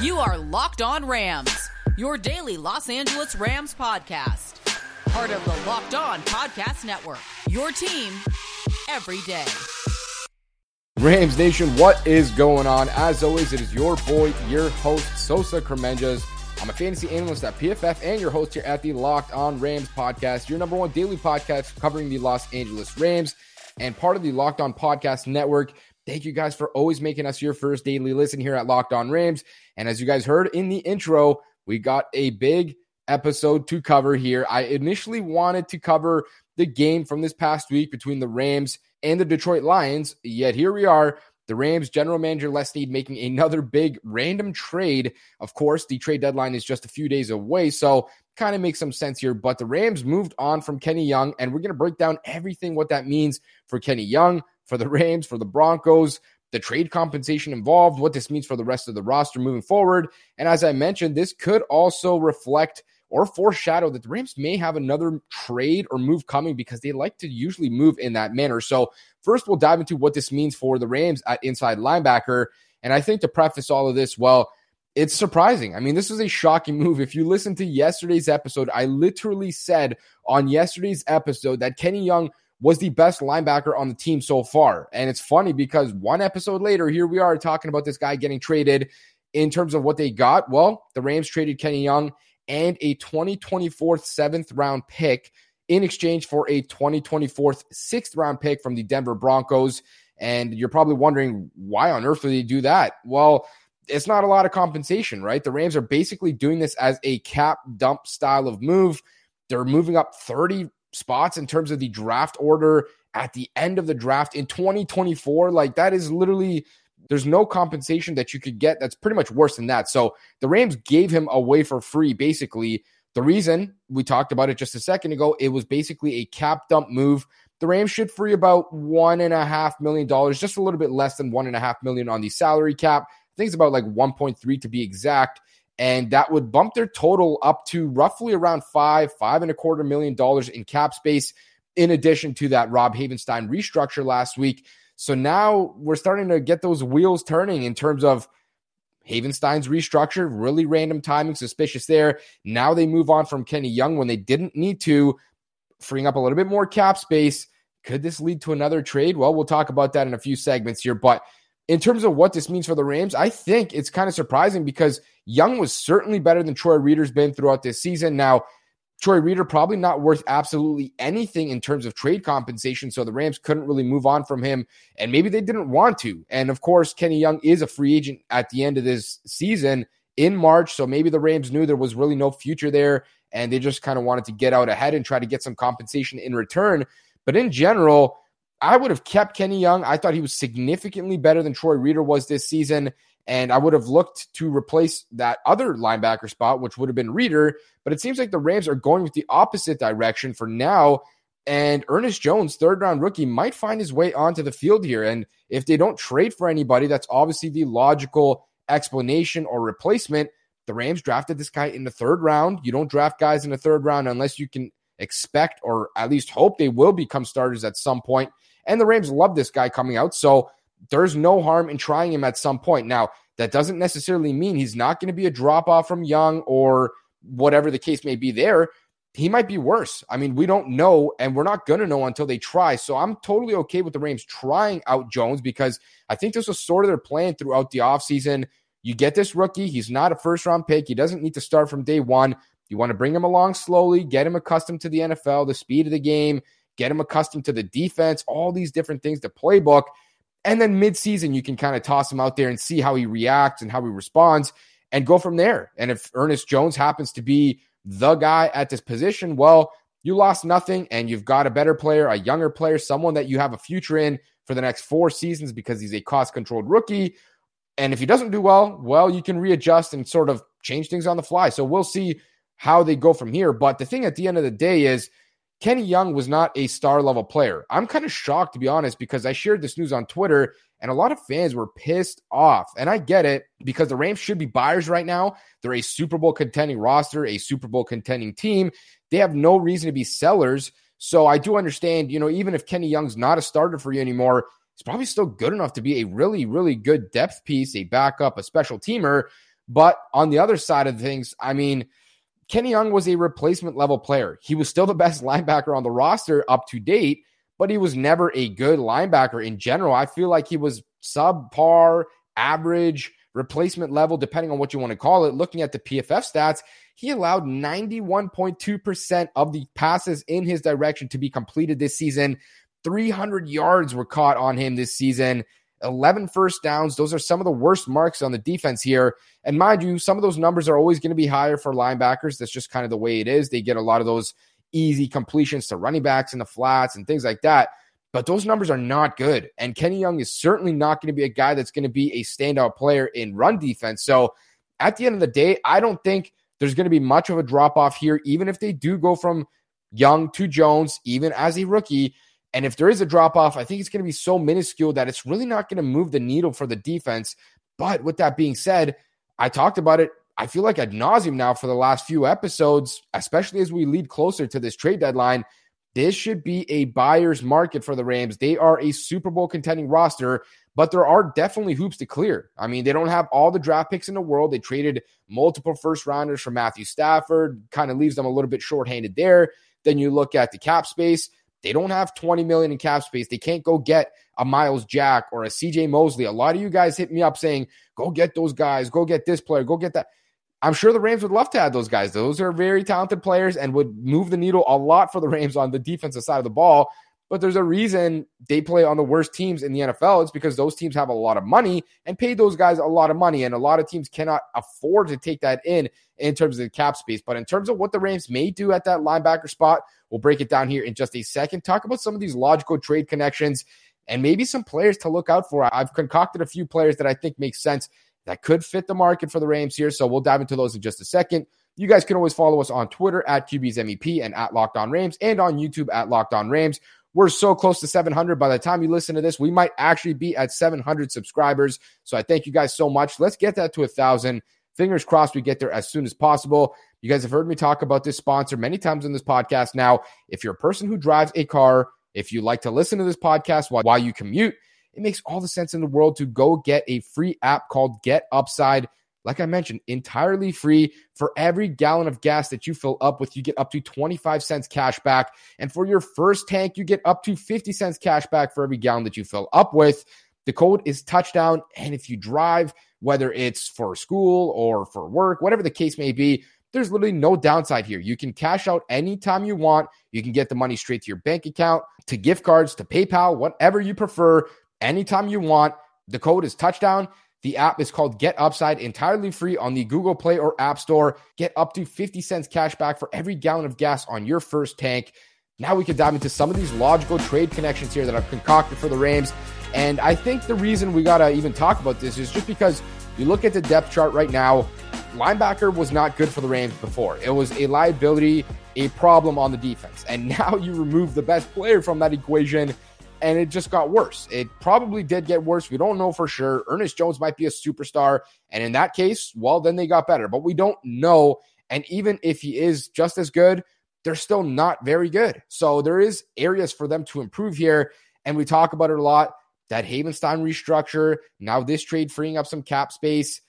You are Locked On Rams, your daily Los Angeles Rams podcast. Part of the Locked On Podcast Network. Your team every day. Rams Nation, what is going on? As always, it is your boy, your host, Sosa Kremenjas. I'm a fantasy analyst at PFF and your host here at the Locked On Rams podcast, your number one daily podcast covering the Los Angeles Rams and part of the Locked On Podcast Network. Thank you guys for always making us your first daily listen here at Locked On Rams. And as you guys heard in the intro, we got a big episode to cover here. I initially wanted to cover the game from this past week between the Rams and the Detroit Lions, yet here we are. The Rams general manager Les Snead making another big random trade. Of course, the trade deadline is just a few days away, so kind of makes some sense here. But the Rams moved on from Kenny Young, and we're going to break down everything what that means for Kenny Young, for the Rams, for the Broncos, the trade compensation involved, what this means for the rest of the roster moving forward. And as I mentioned, this could also reflect or foreshadow that the Rams may have another trade or move coming because they like to usually move in that manner. So, first, we'll dive into what this means for the Rams at inside linebacker. And I think to preface all of this, well, it's surprising. I mean, this was a shocking move. If you listen to yesterday's episode, I literally said on yesterday's episode that Kenny Young was the best linebacker on the team so far. And it's funny because one episode later, here we are talking about this guy getting traded in terms of what they got. Well, the Rams traded Kenny Young and a 2024 seventh round pick in exchange for a 2024 sixth round pick from the Denver Broncos. And you're probably wondering why on earth would they do that? Well, it's not a lot of compensation, right? The Rams are basically doing this as a cap dump style of move. They're moving up 30 spots in terms of the draft order at the end of the draft in 2024. Like that is literally there's no compensation that you could get that's pretty much worse than that. So the Rams gave him away for free, basically. The reason we talked about it just a second ago, it was basically a cap dump move. The Rams should free about one and a half million dollars, just a little bit less than one and a half million on the salary cap. I think it's about like 1.3 to be exact and that would bump their total up to roughly around five, five and a quarter million dollars in cap space, in addition to that Rob Havenstein restructure last week. So now we're starting to get those wheels turning in terms of Havenstein's restructure, really random timing, suspicious there. Now they move on from Kenny Young when they didn't need to, freeing up a little bit more cap space. Could this lead to another trade? Well, we'll talk about that in a few segments here. But in terms of what this means for the Rams, I think it's kind of surprising because Young was certainly better than Troy Reeder's been throughout this season. Now, Troy Reeder probably not worth absolutely anything in terms of trade compensation, so the Rams couldn't really move on from him, and maybe they didn't want to. And of course, Kenny Young is a free agent at the end of this season in March, so maybe the Rams knew there was really no future there, and they just kind of wanted to get out ahead and try to get some compensation in return. But in general, I would have kept Kenny Young. I thought he was significantly better than Troy Reeder was this season. And I would have looked to replace that other linebacker spot, which would have been Reeder. But it seems like the Rams are going with the opposite direction for now. And Ernest Jones, third round rookie, might find his way onto the field here. And if they don't trade for anybody, that's obviously the logical explanation or replacement. The Rams drafted this guy in the third round. You don't draft guys in the third round unless you can expect or at least hope they will become starters at some point. And the Rams love this guy coming out. So there's no harm in trying him at some point. Now, that doesn't necessarily mean he's not going to be a drop off from Young or whatever the case may be there. He might be worse. I mean, we don't know, and we're not going to know until they try. So I'm totally okay with the Rams trying out Jones because I think this was sort of their plan throughout the offseason. You get this rookie, he's not a first round pick. He doesn't need to start from day one. You want to bring him along slowly, get him accustomed to the NFL, the speed of the game, get him accustomed to the defense, all these different things, the playbook. And then midseason, you can kind of toss him out there and see how he reacts and how he responds and go from there. And if Ernest Jones happens to be the guy at this position, well, you lost nothing and you've got a better player, a younger player, someone that you have a future in for the next four seasons because he's a cost controlled rookie. And if he doesn't do well, well, you can readjust and sort of change things on the fly. So we'll see how they go from here. But the thing at the end of the day is Kenny Young was not a star level player. I'm kind of shocked, to be honest, because I shared this news on Twitter and a lot of fans were pissed off. And I get it because the Rams should be buyers right now. They're a Super Bowl contending roster, a Super Bowl contending team. They have no reason to be sellers. So I do understand, you know, even if Kenny Young's not a starter for you anymore, he's probably still good enough to be a really, really good depth piece, a backup, a special teamer. But on the other side of things, I mean, Kenny Young was a replacement level player. He was still the best linebacker on the roster up to date, but he was never a good linebacker in general. I feel like he was subpar, average, replacement level, depending on what you want to call it. Looking at the PFF stats, he allowed 91.2% of the passes in his direction to be completed this season. 300 yards were caught on him this season. 11 first downs. Those are some of the worst marks on the defense here. And mind you, some of those numbers are always going to be higher for linebackers. That's just kind of the way it is. They get a lot of those easy completions to running backs in the flats and things like that. But those numbers are not good. And Kenny Young is certainly not going to be a guy that's going to be a standout player in run defense. So at the end of the day, I don't think there's going to be much of a drop off here, even if they do go from Young to Jones, even as a rookie. And if there is a drop off, I think it's going to be so minuscule that it's really not going to move the needle for the defense. But with that being said, I talked about it. I feel like ad nauseum now for the last few episodes, especially as we lead closer to this trade deadline. This should be a buyer's market for the Rams. They are a Super Bowl contending roster, but there are definitely hoops to clear. I mean, they don't have all the draft picks in the world. They traded multiple first rounders for Matthew Stafford, kind of leaves them a little bit shorthanded there. Then you look at the cap space. They don't have 20 million in cap space. They can't go get a Myles Jack or a CJ Mosley. A lot of you guys hit me up saying, go get those guys, go get this player, go get that. I'm sure the Rams would love to have those guys. Those are very talented players and would move the needle a lot for the Rams on the defensive side of the ball. But there's a reason they play on the worst teams in the NFL. It's because those teams have a lot of money and pay those guys a lot of money. And a lot of teams cannot afford to take that in in terms of the cap space. But in terms of what the Rams may do at that linebacker spot, we'll break it down here in just a second. Talk about some of these logical trade connections and maybe some players to look out for. I've concocted a few players that I think make sense that could fit the market for the Rams here. So we'll dive into those in just a second. You guys can always follow us on Twitter at QB's MEP and at Locked On Rams and on YouTube at Locked On Rams. We're so close to 700. By the time you listen to this, we might actually be at 700 subscribers. So I thank you guys so much. Let's get that to a thousand. Fingers crossed we get there as soon as possible. You guys have heard me talk about this sponsor many times in this podcast. Now, if you're a person who drives a car, if you like to listen to this podcast while, while you commute, it makes all the sense in the world to go get a free app called Get Upside like I mentioned, entirely free. For every gallon of gas that you fill up with, you get up to 25 cents cash back. And for your first tank, you get up to 50 cents cash back for every gallon that you fill up with. The code is touchdown. And if you drive, whether it's for school or for work, whatever the case may be, there's literally no downside here. You can cash out anytime you want. You can get the money straight to your bank account, to gift cards, to PayPal, whatever you prefer, anytime you want. The code is touchdown. The app is called Get Upside, entirely free on the Google Play or App Store. Get up to 50 cents cash back for every gallon of gas on your first tank. Now we can dive into some of these logical trade connections here that I've concocted for the Rams. And I think the reason we got to even talk about this is just because you look at the depth chart right now, linebacker was not good for the Rams before. It was a liability, a problem on the defense. And now you remove the best player from that equation and it just got worse. It probably did get worse. We don't know for sure. Ernest Jones might be a superstar. And in that case, well, then they got better, but we don't know. And even if he is just as good, they're still not very good. So there is areas for them to improve here. And we talk about it a lot. That Havenstein restructure, now this trade freeing up some cap space.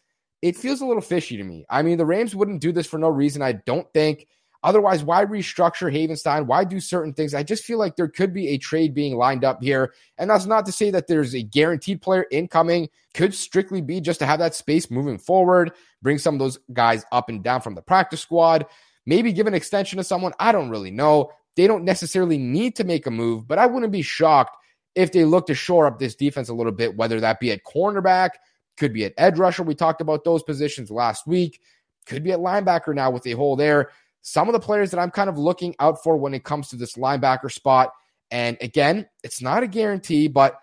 It feels a little fishy to me. I mean, the Rams wouldn't do this for no reason, I don't think. Otherwise, why restructure Havenstein? Why do certain things? I just feel like there could be a trade being lined up here. And that's not to say that there's a guaranteed player incoming. Could strictly be just to have that space moving forward, bring some of those guys up and down from the practice squad, maybe give an extension to someone. I don't really know. They don't necessarily need to make a move, but I wouldn't be shocked if they look to shore up this defense a little bit, whether that be at cornerback, could be at edge rusher. We talked about those positions last week. Could be at linebacker now with a hole there some of the players that I'm kind of looking out for when it comes to this linebacker spot. And again, it's not a guarantee, but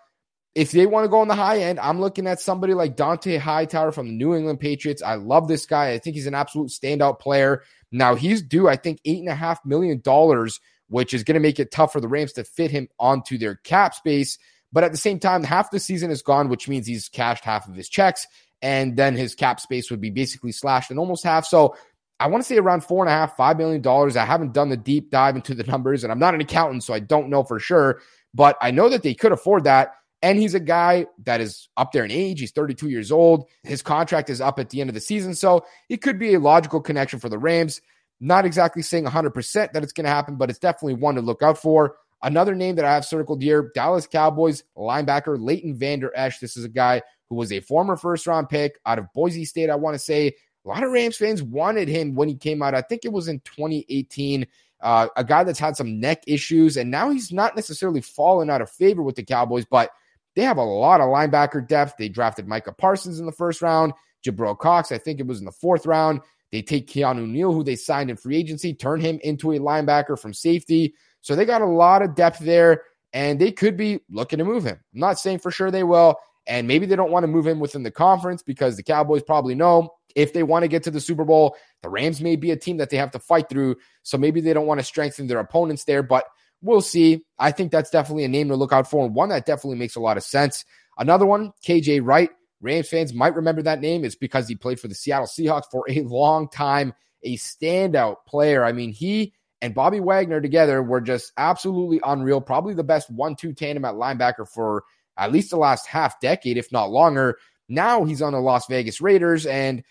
if they want to go on the high end, I'm looking at somebody like Dont'a Hightower from the New England Patriots. I love this guy. I think he's an absolute standout player. Now he's due, I think, eight and a half million dollars, which is going to make it tough for the Rams to fit him onto their cap space. But at the same time, half the season is gone, which means he's cashed half of his checks, and then his cap space would be basically slashed in almost half. So I want to say around four and a half, five million dollars. I haven't done the deep dive into the numbers, and I'm not an accountant, so I don't know for sure. But I know that they could afford that. And he's a guy that is up there in age. He's 32 years old. His contract is up at the end of the season. So it could be a logical connection for the Rams. Not exactly saying 100% that it's going to happen, but it's definitely one to look out for. Another name that I have circled here Dallas Cowboys linebacker Leighton Vander Esch. This is a guy who was a former first round pick out of Boise State, I want to say. A lot of Rams fans wanted him when he came out. I think it was in 2018. Uh, a guy that's had some neck issues, and now he's not necessarily fallen out of favor with the Cowboys, but they have a lot of linebacker depth. They drafted Micah Parsons in the first round, Jabril Cox, I think it was in the fourth round. They take Keanu Neal, who they signed in free agency, turn him into a linebacker from safety. So they got a lot of depth there, and they could be looking to move him. I'm not saying for sure they will. And maybe they don't want to move him within the conference because the Cowboys probably know if they want to get to the Super Bowl, the Rams may be a team that they have to fight through. So maybe they don't want to strengthen their opponents there, but we'll see. I think that's definitely a name to look out for and one that definitely makes a lot of sense. Another one, KJ Wright. Rams fans might remember that name. It's because he played for the Seattle Seahawks for a long time, a standout player. I mean, he and Bobby Wagner together were just absolutely unreal. Probably the best one two tandem at linebacker for at least the last half decade, if not longer. Now he's on the Las Vegas Raiders, and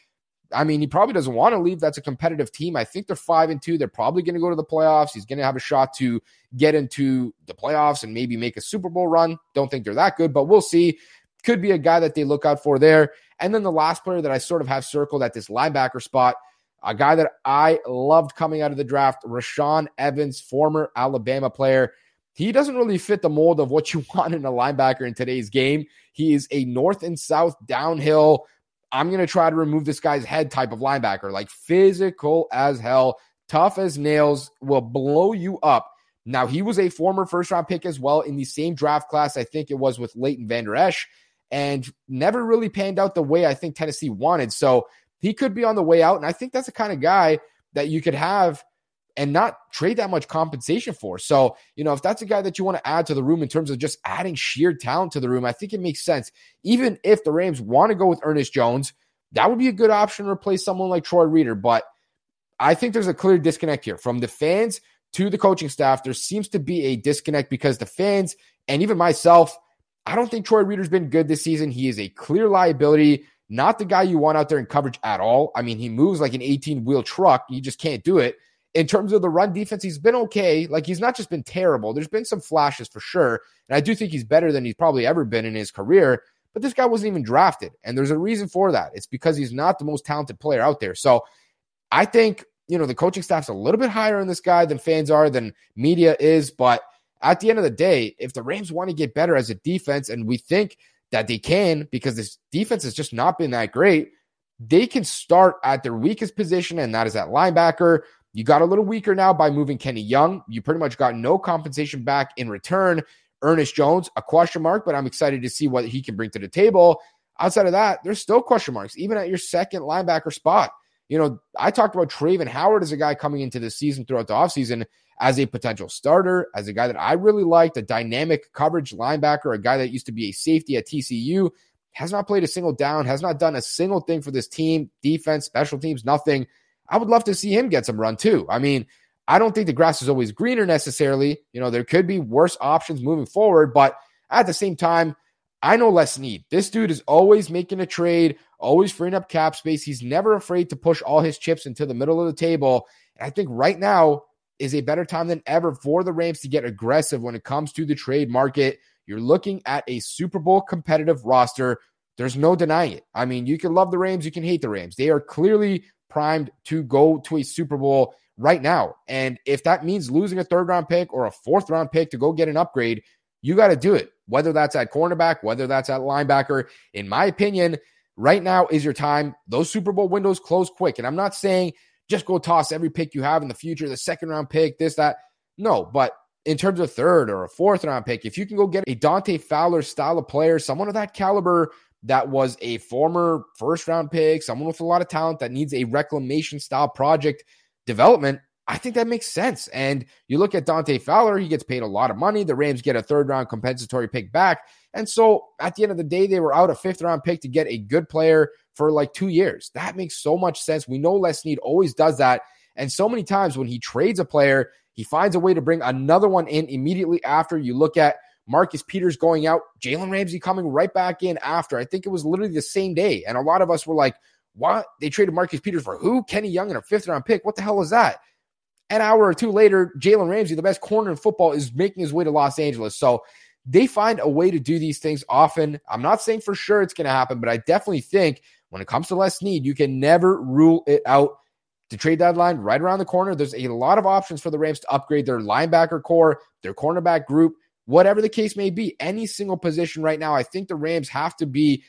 I mean, he probably doesn't want to leave. That's a competitive team. I think they're five and two. They're probably going to go to the playoffs. He's going to have a shot to get into the playoffs and maybe make a Super Bowl run. Don't think they're that good, but we'll see. Could be a guy that they look out for there. And then the last player that I sort of have circled at this linebacker spot a guy that I loved coming out of the draft, Rashaan Evans, former Alabama player. He doesn't really fit the mold of what you want in a linebacker in today's game. He is a north and south downhill. I'm going to try to remove this guy's head type of linebacker, like physical as hell, tough as nails, will blow you up. Now, he was a former first round pick as well in the same draft class. I think it was with Leighton Vander Esch and never really panned out the way I think Tennessee wanted. So he could be on the way out. And I think that's the kind of guy that you could have and not trade that much compensation for. So, you know, if that's a guy that you want to add to the room in terms of just adding sheer talent to the room, I think it makes sense. Even if the Rams want to go with Ernest Jones, that would be a good option to replace someone like Troy Reeder. But I think there's a clear disconnect here from the fans to the coaching staff. There seems to be a disconnect because the fans and even myself, I don't think Troy Reeder's been good this season. He is a clear liability. Not the guy you want out there in coverage at all. I mean, he moves like an 18 wheel truck. You just can't do it. In terms of the run defense, he's been okay. Like he's not just been terrible. There's been some flashes for sure. And I do think he's better than he's probably ever been in his career. But this guy wasn't even drafted. And there's a reason for that. It's because he's not the most talented player out there. So I think, you know, the coaching staff's a little bit higher on this guy than fans are, than media is. But at the end of the day, if the Rams want to get better as a defense, and we think that they can because this defense has just not been that great. They can start at their weakest position, and that is at linebacker. You got a little weaker now by moving Kenny Young. You pretty much got no compensation back in return. Ernest Jones, a question mark, but I'm excited to see what he can bring to the table. Outside of that, there's still question marks, even at your second linebacker spot. You know, I talked about Travin Howard as a guy coming into the season throughout the offseason as a potential starter, as a guy that I really liked, a dynamic coverage linebacker, a guy that used to be a safety at TCU, has not played a single down, has not done a single thing for this team, defense, special teams, nothing. I would love to see him get some run too. I mean, I don't think the grass is always greener necessarily. You know, there could be worse options moving forward, but at the same time, I know Les Snead. This dude is always making a trade, always freeing up cap space. He's never afraid to push all his chips into the middle of the table. And I think right now, is a better time than ever for the Rams to get aggressive when it comes to the trade market. You're looking at a Super Bowl competitive roster. There's no denying it. I mean, you can love the Rams, you can hate the Rams. They are clearly primed to go to a Super Bowl right now. And if that means losing a third round pick or a fourth round pick to go get an upgrade, you got to do it. Whether that's at cornerback, whether that's at linebacker, in my opinion, right now is your time. Those Super Bowl windows close quick. And I'm not saying just go toss every pick you have in the future, the second round pick, this, that. No, but in terms of third or a fourth round pick, if you can go get a Dante Fowler style of player, someone of that caliber that was a former first round pick, someone with a lot of talent that needs a reclamation style project development, I think that makes sense. And you look at Dante Fowler, he gets paid a lot of money. The Rams get a third round compensatory pick back. And so at the end of the day, they were out a fifth round pick to get a good player for like two years. That makes so much sense. We know Les Snead always does that. And so many times when he trades a player, he finds a way to bring another one in immediately after. You look at Marcus Peters going out, Jalen Ramsey coming right back in after. I think it was literally the same day. And a lot of us were like, what? They traded Marcus Peters for who? Kenny Young and a fifth round pick. What the hell is that? An hour or two later, Jalen Ramsey, the best corner in football, is making his way to Los Angeles. So they find a way to do these things often. I'm not saying for sure it's going to happen, but I definitely think when it comes to Les Snead, you can never rule it out. The trade deadline right around the corner. There's a lot of options for the Rams to upgrade their linebacker core, their cornerback group, whatever the case may be. Any single position right now, I think the Rams have to be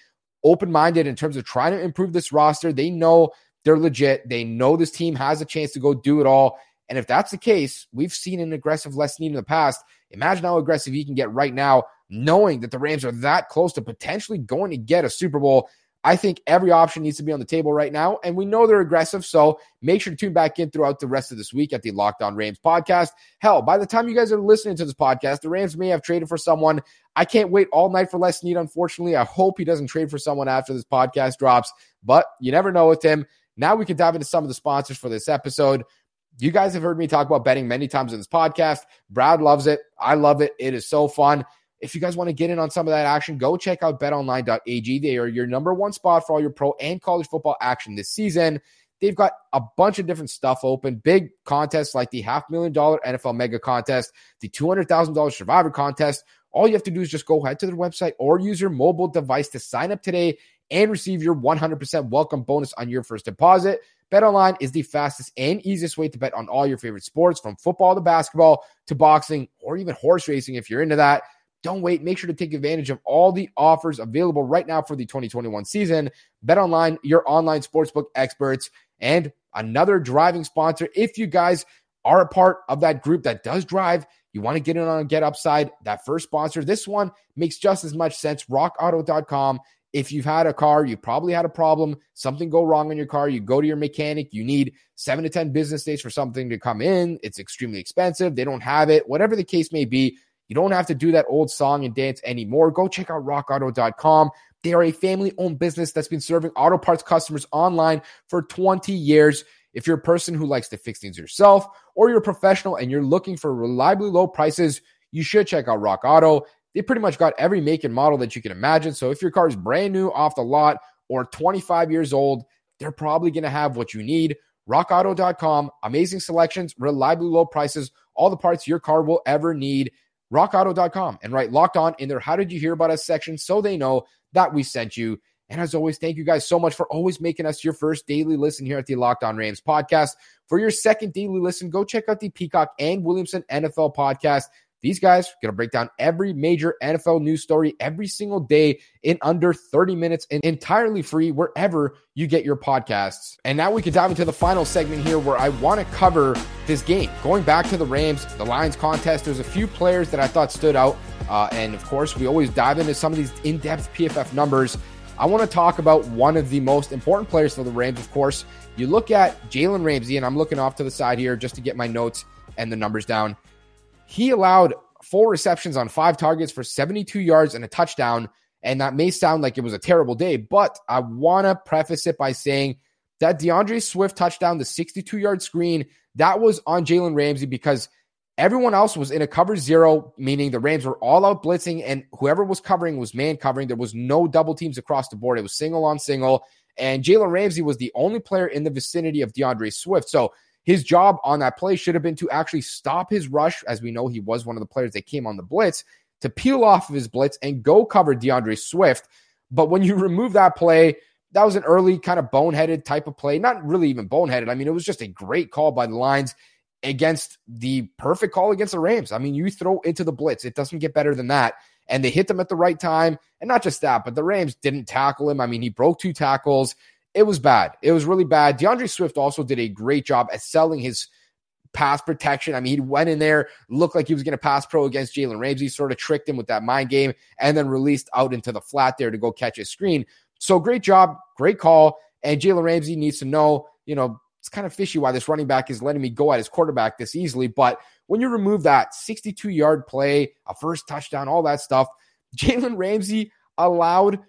open minded in terms of trying to improve this roster. They know they're legit. They know this team has a chance to go do it all. And if that's the case, we've seen an aggressive Les Snead in the past. Imagine how aggressive he can get right now, knowing that the Rams are that close to potentially going to get a Super Bowl. I think every option needs to be on the table right now, and we know they're aggressive. So make sure to tune back in throughout the rest of this week at the Locked On Rams podcast. Hell, by the time you guys are listening to this podcast, the Rams may have traded for someone. I can't wait all night for Les Snead, unfortunately. I hope he doesn't trade for someone after this podcast drops, but you never know with him. Now we can dive into some of the sponsors for this episode. You guys have heard me talk about betting many times in this podcast. Brad loves it. I love it. It is so fun. If you guys want to get in on some of that action, go check out betonline.ag. They are your number one spot for all your pro and college football action this season. They've got a bunch of different stuff open, big contests like the half million dollar NFL mega contest, the $200,000 survivor contest. All you have to do is just go head to their website or use your mobile device to sign up today and receive your 100% welcome bonus on your first deposit. BetOnline is the fastest and easiest way to bet on all your favorite sports from football to basketball to boxing or even horse racing if you're into that. Don't wait. Make sure to take advantage of all the offers available right now for the 2021 season. Bet online, your online sportsbook experts, and another driving sponsor. If you guys are a part of that group that does drive, you want to get in on Get Upside, that first sponsor. This one makes just as much sense. RockAuto.com. If you've had a car, you probably had a problem, something go wrong in your car, you go to your mechanic, you need seven to 10 business days for something to come in. It's extremely expensive. They don't have it. Whatever the case may be, you don't have to do that old song and dance anymore. Go check out rockauto.com. They are a family owned business that's been serving auto parts customers online for 20 years. If you're a person who likes to fix things yourself or you're a professional and you're looking for reliably low prices, you should check out Rock Auto. They pretty much got every make and model that you can imagine. So if your car is brand new off the lot or 25 years old, they're probably going to have what you need. RockAuto.com, amazing selections, reliably low prices, all the parts your car will ever need rockauto.com and write locked on in their How Did You Hear About Us section so they know that we sent you. And as always, thank you guys so much for always making us your first daily listen here at the Locked On Rams podcast. For your second daily listen, go check out the Peacock and Williamson NFL podcast. These guys going to break down every major NFL news story every single day in under 30 minutes and entirely free wherever you get your podcasts. And now we can dive into the final segment here where I want to cover this game. Going back to the Rams, the Lions contest, there's a few players that I thought stood out. Uh, and of course, we always dive into some of these in depth PFF numbers. I want to talk about one of the most important players for the Rams, of course. You look at Jalen Ramsey, and I'm looking off to the side here just to get my notes and the numbers down. He allowed four receptions on five targets for 72 yards and a touchdown. And that may sound like it was a terrible day, but I want to preface it by saying that D'Andre Swift touchdown, the 62 yard screen, that was on Jalen Ramsey because everyone else was in a cover zero, meaning the Rams were all out blitzing and whoever was covering was man covering. There was no double teams across the board. It was single on single. And Jalen Ramsey was the only player in the vicinity of D'Andre Swift. So his job on that play should have been to actually stop his rush, as we know he was one of the players that came on the blitz, to peel off of his blitz and go cover D'Andre Swift. But when you remove that play, that was an early kind of boneheaded type of play. Not really even boneheaded. I mean, it was just a great call by the Lions against the perfect call against the Rams. I mean, you throw into the blitz, it doesn't get better than that. And they hit them at the right time. And not just that, but the Rams didn't tackle him. I mean, he broke two tackles it was bad. It was really bad. D'Andre Swift also did a great job at selling his pass protection. I mean, he went in there, looked like he was going to pass pro against Jalen Ramsey, sort of tricked him with that mind game, and then released out into the flat there to go catch his screen. So great job, great call. And Jalen Ramsey needs to know, you know, it's kind of fishy why this running back is letting me go at his quarterback this easily. But when you remove that 62 yard play, a first touchdown, all that stuff, Jalen Ramsey allowed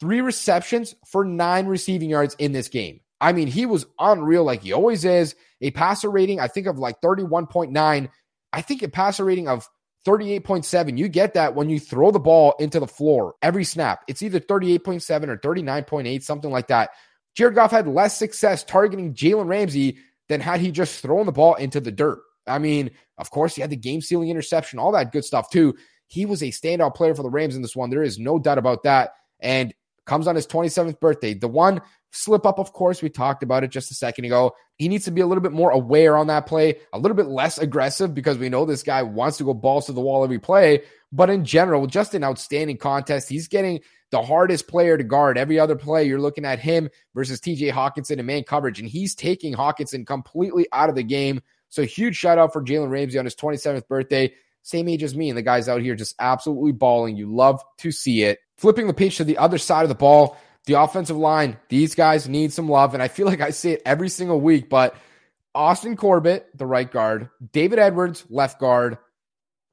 three receptions for nine receiving yards in this game. I mean, he was unreal like he always is. A passer rating, I think, of like 31.9. I think a passer rating of 38.7. You get that when you throw the ball into the floor every snap. It's either 38.7 or 39.8, something like that. Jared Goff had less success targeting Jalen Ramsey than had he just thrown the ball into the dirt. I mean, of course, he had the game sealing interception, all that good stuff too. He was a standout player for the Rams in this one. There is no doubt about that. And comes on his 27th birthday. The one slip up, of course, we talked about it just a second ago. He needs to be a little bit more aware on that play, a little bit less aggressive because we know this guy wants to go balls to the wall every play. But in general, just an outstanding contest. He's getting the hardest player to guard. Every other play, you're looking at him versus TJ Hockenson in man coverage, and he's taking Hockenson completely out of the game. So huge shout out for Jalen Ramsey on his 27th birthday. Same age as me, and the guys out here just absolutely balling. You love to see it. Flipping the page to the other side of the ball, the offensive line, these guys need some love. And I feel like I say it every single week, but Austin Corbett, the right guard, David Edwards, left guard,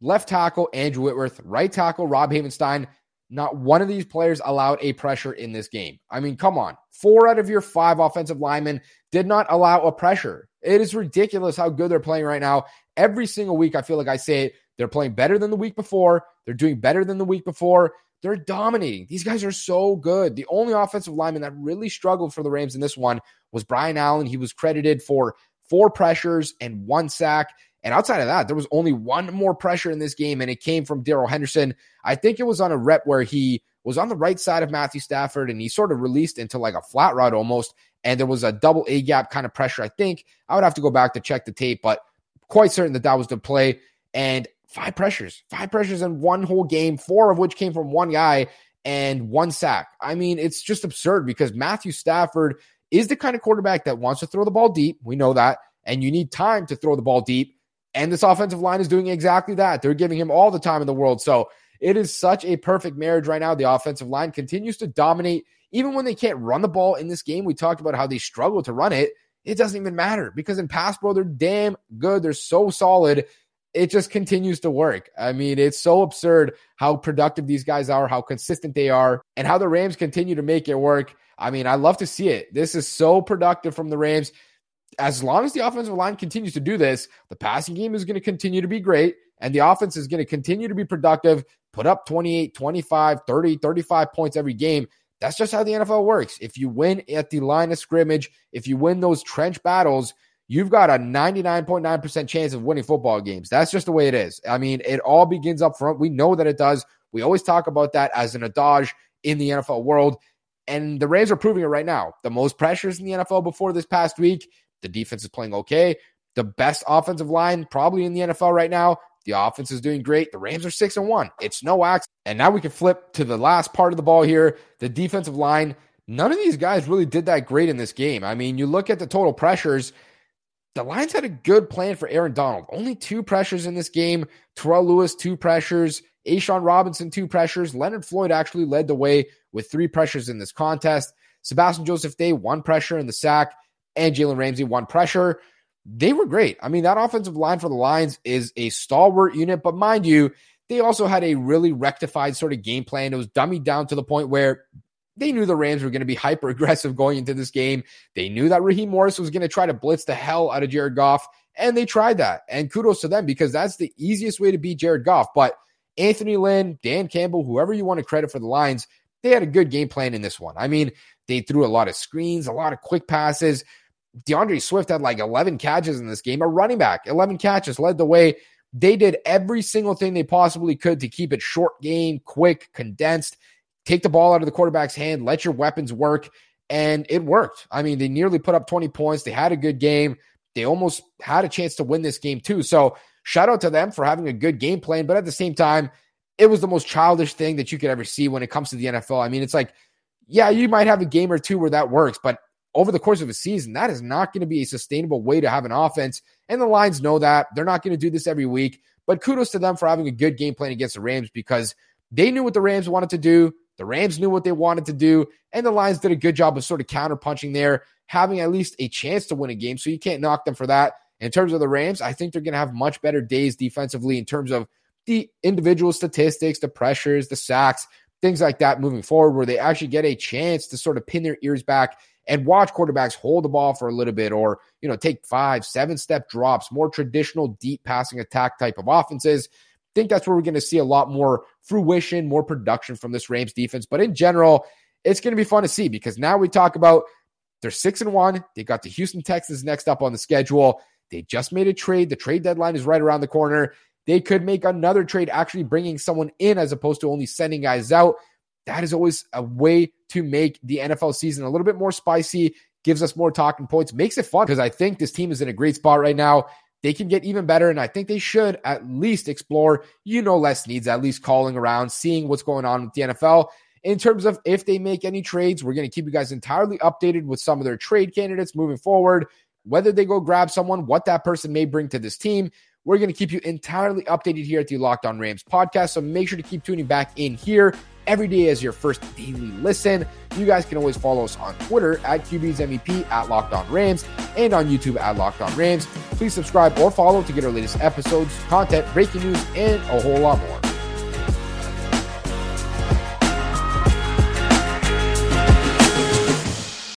left tackle, Andrew Whitworth, right tackle, Rob Havenstein. Not one of these players allowed a pressure in this game. I mean, come on. Four out of your five offensive linemen did not allow a pressure. It is ridiculous how good they're playing right now. Every single week, I feel like I say it. They're playing better than the week before. They're doing better than the week before. They're dominating. These guys are so good. The only offensive lineman that really struggled for the Rams in this one was Brian Allen. He was credited for four pressures and one sack. And outside of that, there was only one more pressure in this game, and it came from Darrell Henderson. I think it was on a rep where he was on the right side of Matthew Stafford and he sort of released into like a flat route almost. And there was a double A gap kind of pressure, I think. I would have to go back to check the tape, but quite certain that that was the play. And five pressures, five pressures in one whole game, four of which came from one guy and one sack. I mean, it's just absurd because Matthew Stafford is the kind of quarterback that wants to throw the ball deep. We know that. And you need time to throw the ball deep. And this offensive line is doing exactly that. They're giving him all the time in the world. So it is such a perfect marriage right now. The offensive line continues to dominate. Even when they can't run the ball in this game, we talked about how they struggle to run it. It doesn't even matter because in pass pro, they're damn good. They're so solid it just continues to work. I mean, it's so absurd how productive these guys are, how consistent they are, and how the Rams continue to make it work. I mean, I love to see it. This is so productive from the Rams. As long as the offensive line continues to do this, the passing game is going to continue to be great, and the offense is going to continue to be productive, put up 28, 25, 30, 35 points every game. That's just how the NFL works. If you win at the line of scrimmage, if you win those trench battles, you've got a 99.9% chance of winning football games. That's just the way it is. I mean, it all begins up front. We know that it does. We always talk about that as an adage in the NFL world. And the Rams are proving it right now. The most pressures in the NFL before this past week. The defense is playing okay. The best offensive line probably in the NFL right now. The offense is doing great. The Rams are six and one. It's no accident. And now we can flip to the last part of the ball here. The defensive line. None of these guys really did that great in this game. I mean, you look at the total pressures the Lions had a good plan for Aaron Donald. Only two pressures in this game. Terrell Lewis, two pressures. A'Shawn Robinson, two pressures. Leonard Floyd actually led the way with three pressures in this contest. Sebastian Joseph Day, one pressure in the sack, and Jalen Ramsey, one pressure. They were great. I mean, that offensive line for the Lions is a stalwart unit, but mind you, they also had a really rectified sort of game plan. It was dummied down to the point where they knew the Rams were going to be hyper aggressive going into this game. They knew that Raheem Morris was going to try to blitz the hell out of Jared Goff, and they tried that. And kudos to them because that's the easiest way to beat Jared Goff. But Anthony Lynn, Dan Campbell, whoever you want to credit for the Lions, they had a good game plan in this one. I mean, they threw a lot of screens, a lot of quick passes. D'Andre Swift had like 11 catches in this game, a running back, 11 catches, led the way. They did every single thing they possibly could to keep it short game, quick, condensed take the ball out of the quarterback's hand, let your weapons work. And it worked. I mean, they nearly put up 20 points. They had a good game. They almost had a chance to win this game, too. So, shout out to them for having a good game plan. But at the same time, it was the most childish thing that you could ever see when it comes to the NFL. I mean, it's like, yeah, you might have a game or two where that works, but over the course of a season, that is not going to be a sustainable way to have an offense. And the Lions know that. They're not going to do this every week. But kudos to them for having a good game plan against the Rams because they knew what the Rams wanted to do. The Rams knew what they wanted to do, and the Lions did a good job of sort of counterpunching there, having at least a chance to win a game. So you can't knock them for that. In terms of the Rams, I think they're going to have much better days defensively in terms of the individual statistics, the pressures, the sacks, things like that moving forward, where they actually get a chance to sort of pin their ears back and watch quarterbacks hold the ball for a little bit or, you know, take five, seven step drops, more traditional deep passing attack type of offenses think that's where we're going to see a lot more fruition, more production from this Rams defense. But in general, it's going to be fun to see because now we talk about they're six and one. They got the Houston Texans next up on the schedule. They just made a trade. The trade deadline is right around the corner. They could make another trade, actually bringing someone in as opposed to only sending guys out. That is always a way to make the NFL season a little bit more spicy, gives us more talking points, makes it fun because I think this team is in a great spot right now. They can get even better, and I think they should at least explore, you know, Les Snead's, at least calling around, seeing what's going on with the NFL. In terms of if they make any trades, we're going to keep you guys entirely updated with some of their trade candidates moving forward, whether they go grab someone, what that person may bring to this team. We're going to keep you entirely updated here at the Locked On Rams podcast. So make sure to keep tuning back in here every day as your first daily listen. You guys can always follow us on Twitter at QB's MEP at Locked On Rams and on YouTube at Locked On Rams. Please subscribe or follow to get our latest episodes, content, breaking news, and a whole lot more.